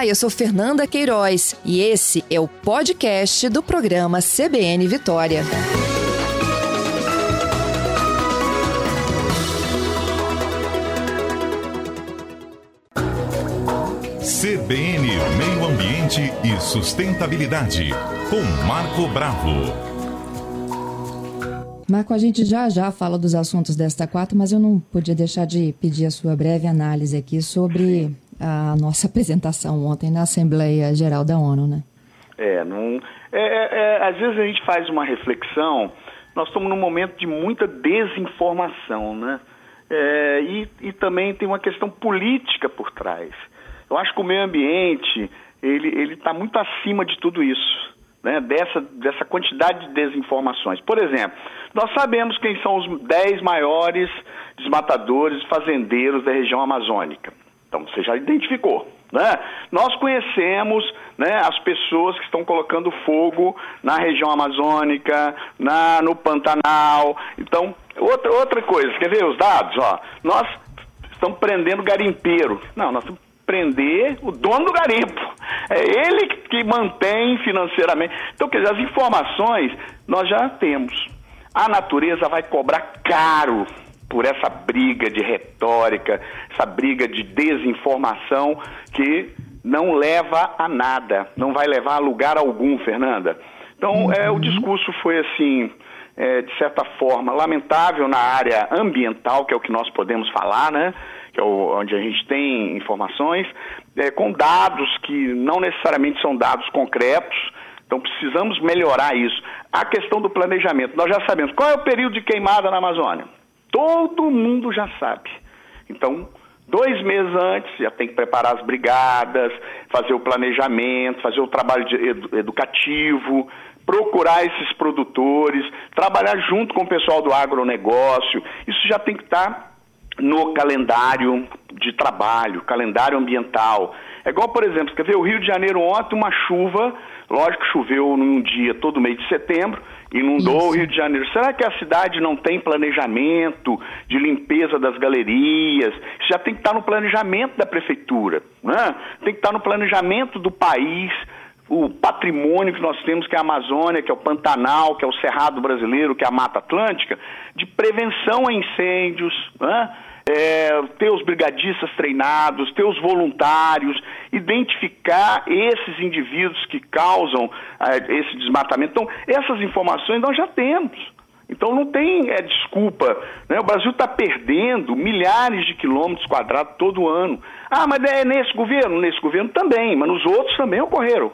Olá, eu sou Fernanda Queiroz e esse é o podcast do programa CBN Vitória. CBN Meio Ambiente e Sustentabilidade, com Marco Bravo. Marco, a gente já já fala dos assuntos desta quarta, mas eu não podia deixar de pedir a sua breve análise aqui sobre a nossa apresentação ontem na Assembleia Geral da ONU, né? É, não, é, é, é, às vezes a gente faz uma reflexão, nós estamos num momento de muita desinformação, né? É, e, e também tem uma questão política por trás. Eu acho que o meio ambiente, ele está muito acima de tudo isso. Né, dessa, dessa quantidade de desinformações. Por exemplo, nós sabemos quem são os 10 maiores desmatadores fazendeiros da região amazônica. Então você já identificou. Né? Nós conhecemos né, as pessoas que estão colocando fogo na região amazônica, na, no Pantanal. Então, outra, outra coisa, quer ver os dados? Ó, nós estamos prendendo garimpeiro. Não, nós estamos prender o dono do garimpo. É ele que mantém financeiramente. Então, quer dizer, as informações nós já temos. A natureza vai cobrar caro por essa briga de retórica, essa briga de desinformação que não leva a nada, não vai levar a lugar algum, Fernanda. Então, uhum. é, o discurso foi assim, é, de certa forma, lamentável na área ambiental, que é o que nós podemos falar, né? Que é o, onde a gente tem informações, é, com dados que não necessariamente são dados concretos, então precisamos melhorar isso. A questão do planejamento, nós já sabemos qual é o período de queimada na Amazônia. Todo mundo já sabe. Então, dois meses antes, já tem que preparar as brigadas, fazer o planejamento, fazer o trabalho edu educativo, procurar esses produtores, trabalhar junto com o pessoal do agronegócio. Isso já tem que estar no calendário de trabalho, calendário ambiental. É igual, por exemplo, quer ver, o Rio de Janeiro ontem, uma chuva, lógico que choveu num dia todo mês de setembro, inundou Isso. o Rio de Janeiro. Será que a cidade não tem planejamento de limpeza das galerias? Isso já tem que estar no planejamento da prefeitura, né? tem que estar no planejamento do país. O patrimônio que nós temos, que é a Amazônia, que é o Pantanal, que é o Cerrado Brasileiro, que é a Mata Atlântica, de prevenção a incêndios, né? É, ter os brigadistas treinados, ter os voluntários, identificar esses indivíduos que causam é, esse desmatamento. Então, essas informações nós já temos. Então não tem é, desculpa. Né? O Brasil está perdendo milhares de quilômetros quadrados todo ano. Ah, mas é nesse governo? Nesse governo também, mas nos outros também ocorreram.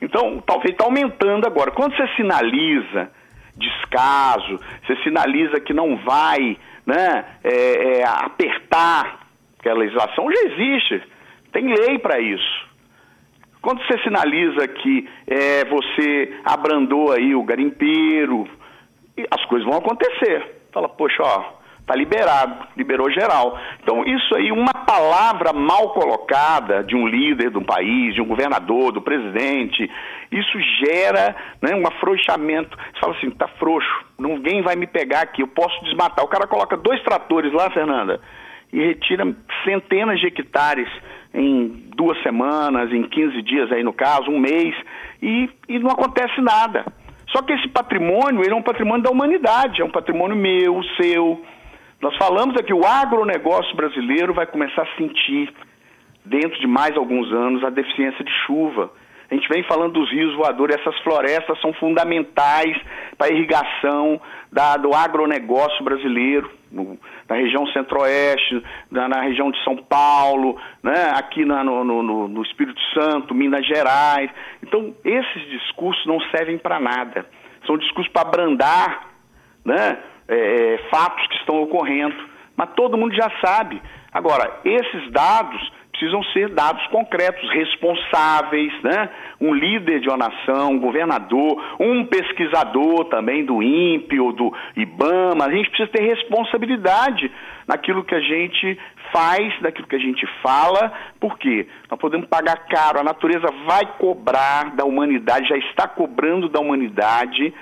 Então, talvez está aumentando agora. Quando você sinaliza descaso, você sinaliza que não vai né, é, é, apertar, porque a legislação já existe, tem lei para isso. Quando você sinaliza que é, você abrandou aí o garimpeiro, as coisas vão acontecer. Fala, poxa, ó, Está liberado, liberou geral. Então, isso aí, uma palavra mal colocada de um líder de um país, de um governador, do presidente, isso gera né, um afrouxamento. Você fala assim, tá frouxo, ninguém vai me pegar aqui, eu posso desmatar. O cara coloca dois tratores lá, Fernanda, e retira centenas de hectares em duas semanas, em 15 dias aí no caso, um mês, e, e não acontece nada. Só que esse patrimônio, ele é um patrimônio da humanidade, é um patrimônio meu, seu, nós falamos aqui, o agronegócio brasileiro vai começar a sentir, dentro de mais alguns anos, a deficiência de chuva. A gente vem falando dos rios voadores, essas florestas são fundamentais para a irrigação da, do agronegócio brasileiro, no, na região centro-oeste, na, na, região de São Paulo, né, aqui na, no, no, no Espírito Santo, Minas Gerais. Então, esses discursos não servem para nada. São discursos para abrandar né, é, é, fatos que estão ocorrendo. Mas todo mundo já sabe. Agora, esses dados precisam ser dados concretos, responsáveis, né? Um líder de uma nação, um governador, um pesquisador também do INPE ou do IBAMA. A gente precisa ter responsabilidade naquilo que a gente faz, naquilo que a gente fala, porque nós podemos pagar caro, a natureza vai cobrar da humanidade, já está cobrando da humanidade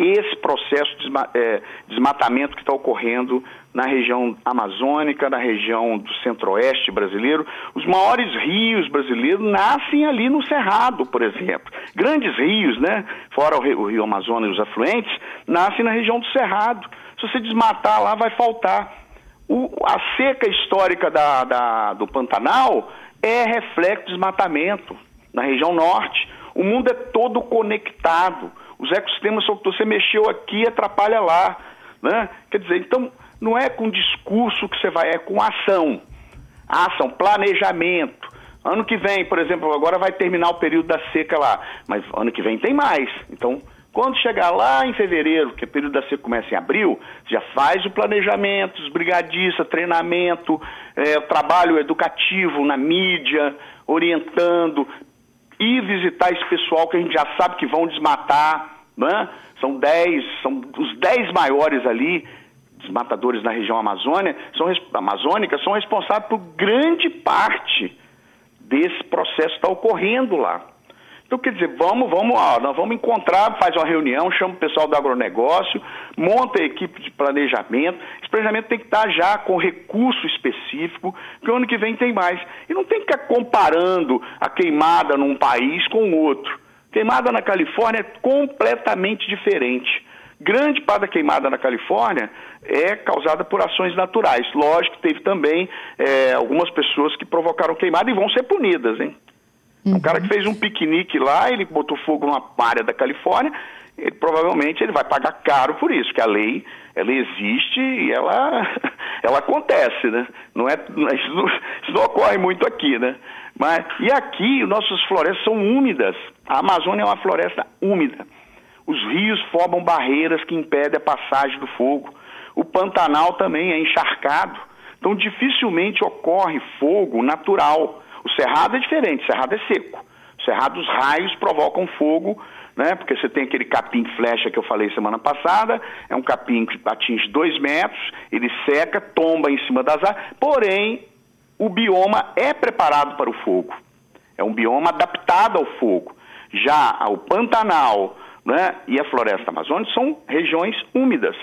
esse processo de é, desmatamento que está ocorrendo na região amazônica, na região do centro-oeste brasileiro. Os maiores rios brasileiros nascem ali no Cerrado, por exemplo. Grandes rios, né? Fora o rio, o rio Amazonas e os afluentes, nascem na região do Cerrado. Se você desmatar lá, vai faltar. O, a seca histórica da, da, do Pantanal é reflexo de desmatamento na região norte. O mundo é todo conectado. Os ecossistemas, se você mexeu aqui, atrapalha lá. Né? Quer dizer, então, não é com discurso que você vai, é com ação. Ação, planejamento. Ano que vem, por exemplo, agora vai terminar o período da seca lá, mas ano que vem tem mais. Então, quando chegar lá em fevereiro, que o período da seca começa em abril, já faz o planejamento, os brigadistas, treinamento, é, trabalho educativo na mídia, orientando, e visitar esse pessoal que a gente já sabe que vão desmatar, né? São 10, são os 10 maiores ali, desmatadores na região Amazônia, são, amazônica, são responsáveis por grande parte desse processo que está ocorrendo lá. Então, quer dizer, vamos, vamos, nós vamos encontrar, faz uma reunião, chama o pessoal do agronegócio, monta a equipe de planejamento. Esse planejamento tem que estar já com recurso específico, que o ano que vem tem mais. E não tem que ficar comparando a queimada num país com o outro. Queimada na Califórnia é completamente diferente. Grande parte da queimada na Califórnia é causada por ações naturais. Lógico teve também é, algumas pessoas que provocaram queimada e vão ser punidas, hein? Uhum. Um cara que fez um piquenique lá, ele botou fogo numa área da Califórnia, ele, provavelmente ele vai pagar caro por isso, que a lei ela existe e ela, ela acontece, né? Não é, isso, não, isso não ocorre muito aqui, né? Mas, e aqui, nossas florestas são úmidas. A Amazônia é uma floresta úmida. Os rios formam barreiras que impedem a passagem do fogo. O Pantanal também é encharcado. Então, dificilmente ocorre fogo natural. O cerrado é diferente, o cerrado é seco. O cerrado, os raios provocam fogo, né? Porque você tem aquele capim flecha que eu falei semana passada, é um capim que atinge dois metros, ele seca, tomba em cima das árvores, porém, o bioma é preparado para o fogo. É um bioma adaptado ao fogo. Já o Pantanal né, e a Floresta Amazônica são regiões úmidas,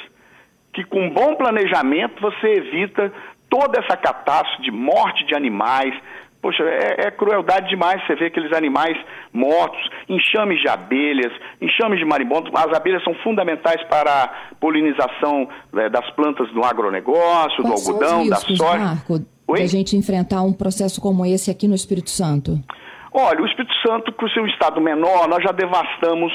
que com bom planejamento você evita toda essa catástrofe de morte de animais, Poxa, é, é, crueldade demais você ver aqueles animais mortos, enxames de abelhas, enxames de marimbondos. As abelhas são fundamentais para a polinização né, das plantas do agronegócio, Quais do algodão, da soja. Marco, Oi? a gente enfrentar um processo como esse aqui no Espírito Santo? Olha, o Espírito Santo, com o seu estado menor, nós já devastamos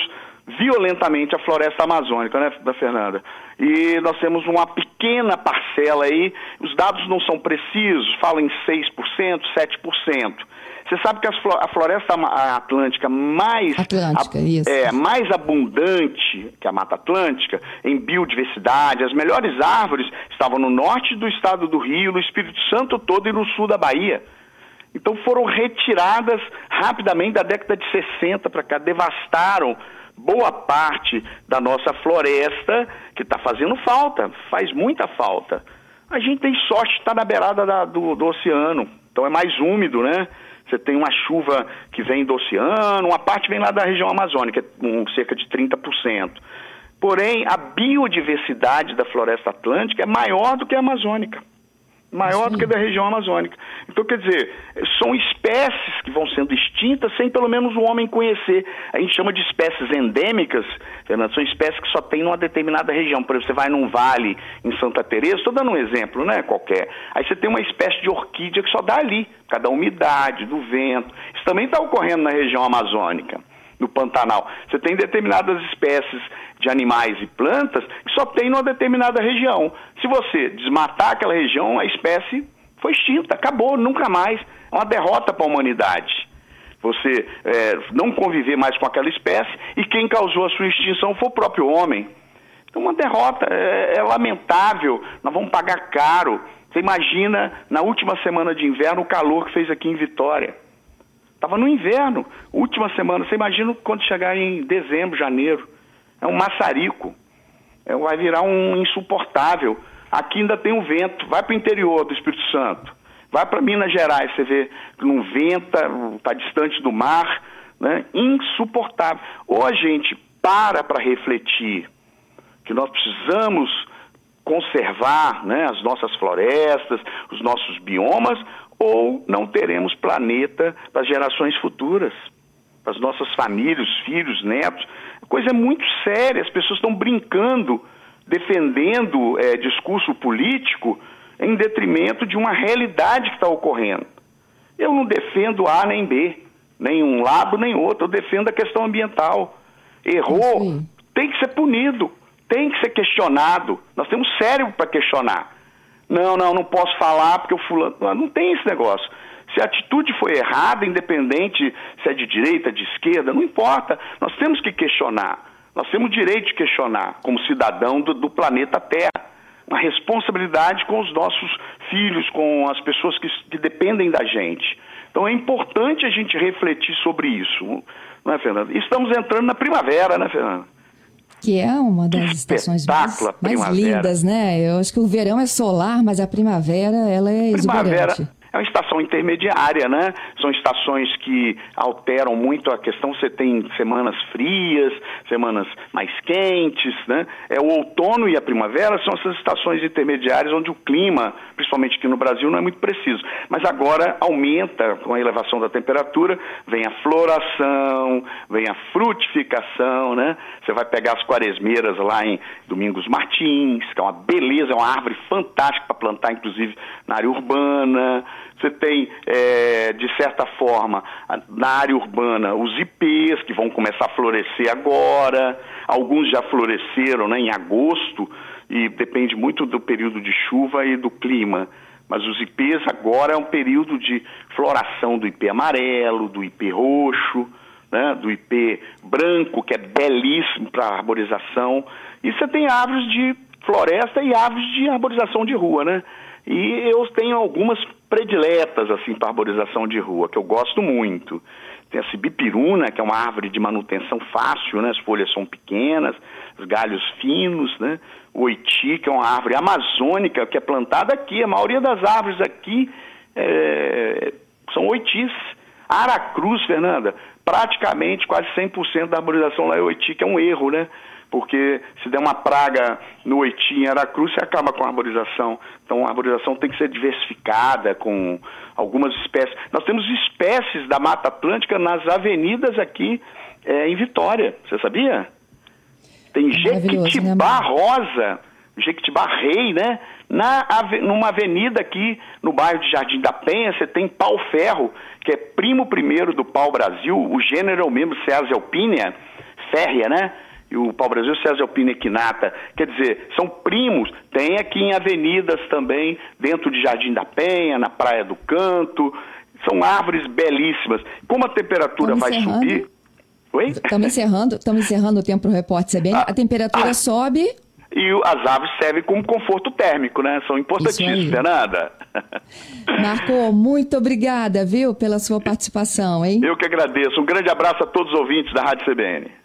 violentamente a floresta amazônica, né, da Fernanda? E nós temos uma pequena parcela aí, os dados não são precisos, falam em 6%, 7%. Você sabe que a floresta atlântica mais, Atlântica, isso. É, mais abundante que a Mata Atlântica em biodiversidade, as melhores árvores estavam no norte do estado do Rio, no Espírito Santo todo e no sul da Bahia. Então foram retiradas rapidamente da década de 60 para cá, devastaram boa parte da nossa floresta que está fazendo falta, faz muita falta. A gente tem sorte de estar na beirada da, do, do oceano, então é mais úmido, né? Você tem uma chuva que vem do oceano, uma parte vem lá da região amazônica, com cerca de 30%. Porém, a biodiversidade da floresta atlântica é maior do que a amazônica maior Sim. do que da região amazônica. Então, quer dizer, são espécies que vão sendo extintas sem pelo menos o homem conhecer. A gente chama de espécies endêmicas, Fernando, são espécies que só tem numa determinada região. Por exemplo, você vai num vale em Santa Teresa, estou dando um exemplo, né, qualquer. Aí você tem uma espécie de orquídea que só dá ali, cada umidade, do vento. Isso também está ocorrendo na região amazônica no Pantanal. Você tem determinadas espécies de animais e plantas que só tem numa determinada região. Se você desmatar aquela região, a espécie foi extinta, acabou, nunca mais. É uma derrota para a humanidade. Você é, não conviver mais com aquela espécie e quem causou a sua extinção foi o próprio homem. Então, uma derrota, é, é lamentável, nós vamos pagar caro. Você imagina, na última semana de inverno, o calor que fez aqui em Vitória. Estava no inverno, última semana. Você imagina quando chegar em dezembro, janeiro. É um maçarico. É, vai virar um insuportável. Aqui ainda tem um vento. Vai para o interior do Espírito Santo. Vai para Minas Gerais, você vê que não venta, está distante do mar. Né? Insuportável. Ou a gente para para refletir que nós precisamos conservar né, as nossas florestas, os nossos biomas, ou não teremos planeta para as gerações futuras, para as nossas famílias, filhos, netos. A coisa é muito séria, as pessoas estão brincando, defendendo é, discurso político em detrimento de uma realidade que está ocorrendo. Eu não defendo A nem B, nem um lado nem outro, eu defendo a questão ambiental. Errou, tem que ser punido, tem que ser questionado. Nós temos cérebro para questionar. Não, não, não posso falar porque o fulano. Não tem esse negócio. Se a atitude foi errada, independente se é de direita, de esquerda, não importa. Nós temos que questionar. Nós temos direito de questionar, como cidadão do, do planeta Terra. Uma responsabilidade com os nossos filhos, com as pessoas que, que dependem da gente. Então é importante a gente refletir sobre isso, não é, Fernando? Estamos entrando na primavera, né, Fernando? Que é uma das estações mais, mais lindas, né? Eu acho que o verão é solar, mas a primavera ela é primavera, exuberante é uma estação intermediária, né? São estações que alteram muito a questão. Você tem semanas frias, semanas mais quentes, né? É o outono e a primavera são essas estações intermediárias onde o clima, principalmente aqui no Brasil, não é muito preciso. Mas agora aumenta com a elevação da temperatura, vem a floração, vem a frutificação, né? Você vai pegar as quaresmeiras lá em Domingos Martins, que é uma beleza, é uma árvore fantástica para plantar, inclusive na área urbana. Você tem, é, de certa forma, na área urbana, os ipês, que vão começar a florescer agora. Alguns já floresceram né, em agosto, e depende muito do período de chuva e do clima. Mas os ipês agora é um período de floração do ipê amarelo, do ipê roxo, né, do ipê branco, que é belíssimo para arborização. E você tem árvores de floresta e árvores de arborização de rua, né? E eu tenho algumas prediletas assim para arborização de rua, que eu gosto muito. Tem a cibipiruna, que é uma árvore de manutenção fácil, né? As folhas são pequenas, os galhos finos, né? O oiti, que é uma árvore amazônica, que é plantada aqui. A maioria das árvores aqui é... são oitis. Aracruz, Fernanda, praticamente quase 100% da arborização lá é oiti, que é um erro, né? Porque se der uma praga no Oiti, em Aracruz, você acaba com a arborização. Então, a arborização tem que ser diversificada com algumas espécies. Nós temos espécies da Mata Atlântica nas avenidas aqui é, em Vitória, você sabia? Tem é Jequitibá né? rosa, Jequitibá rei, né? Na, numa avenida aqui no bairro de Jardim da Penha, você tem pau ferro, que é primo primeiro do pau Brasil, o gênero é o mesmo, Ceasa alpínea, férrea, né? E o Pau Brasil César Alpina Equinata, quer dizer, são primos, tem aqui em avenidas também, dentro de Jardim da Penha, na Praia do Canto, são árvores belíssimas. Como a temperatura vai subir... Oi? Estamos encerrando, estamos encerrando o tempo para o repórter CBN. Ah, a temperatura ah, sobe... E as árvores servem como conforto térmico, né? São importantíssimas, Fernanda. Marco, muito obrigada, viu, pela sua participação, hein? Eu que agradeço. Um grande abraço a todos os ouvintes da Rádio CBN.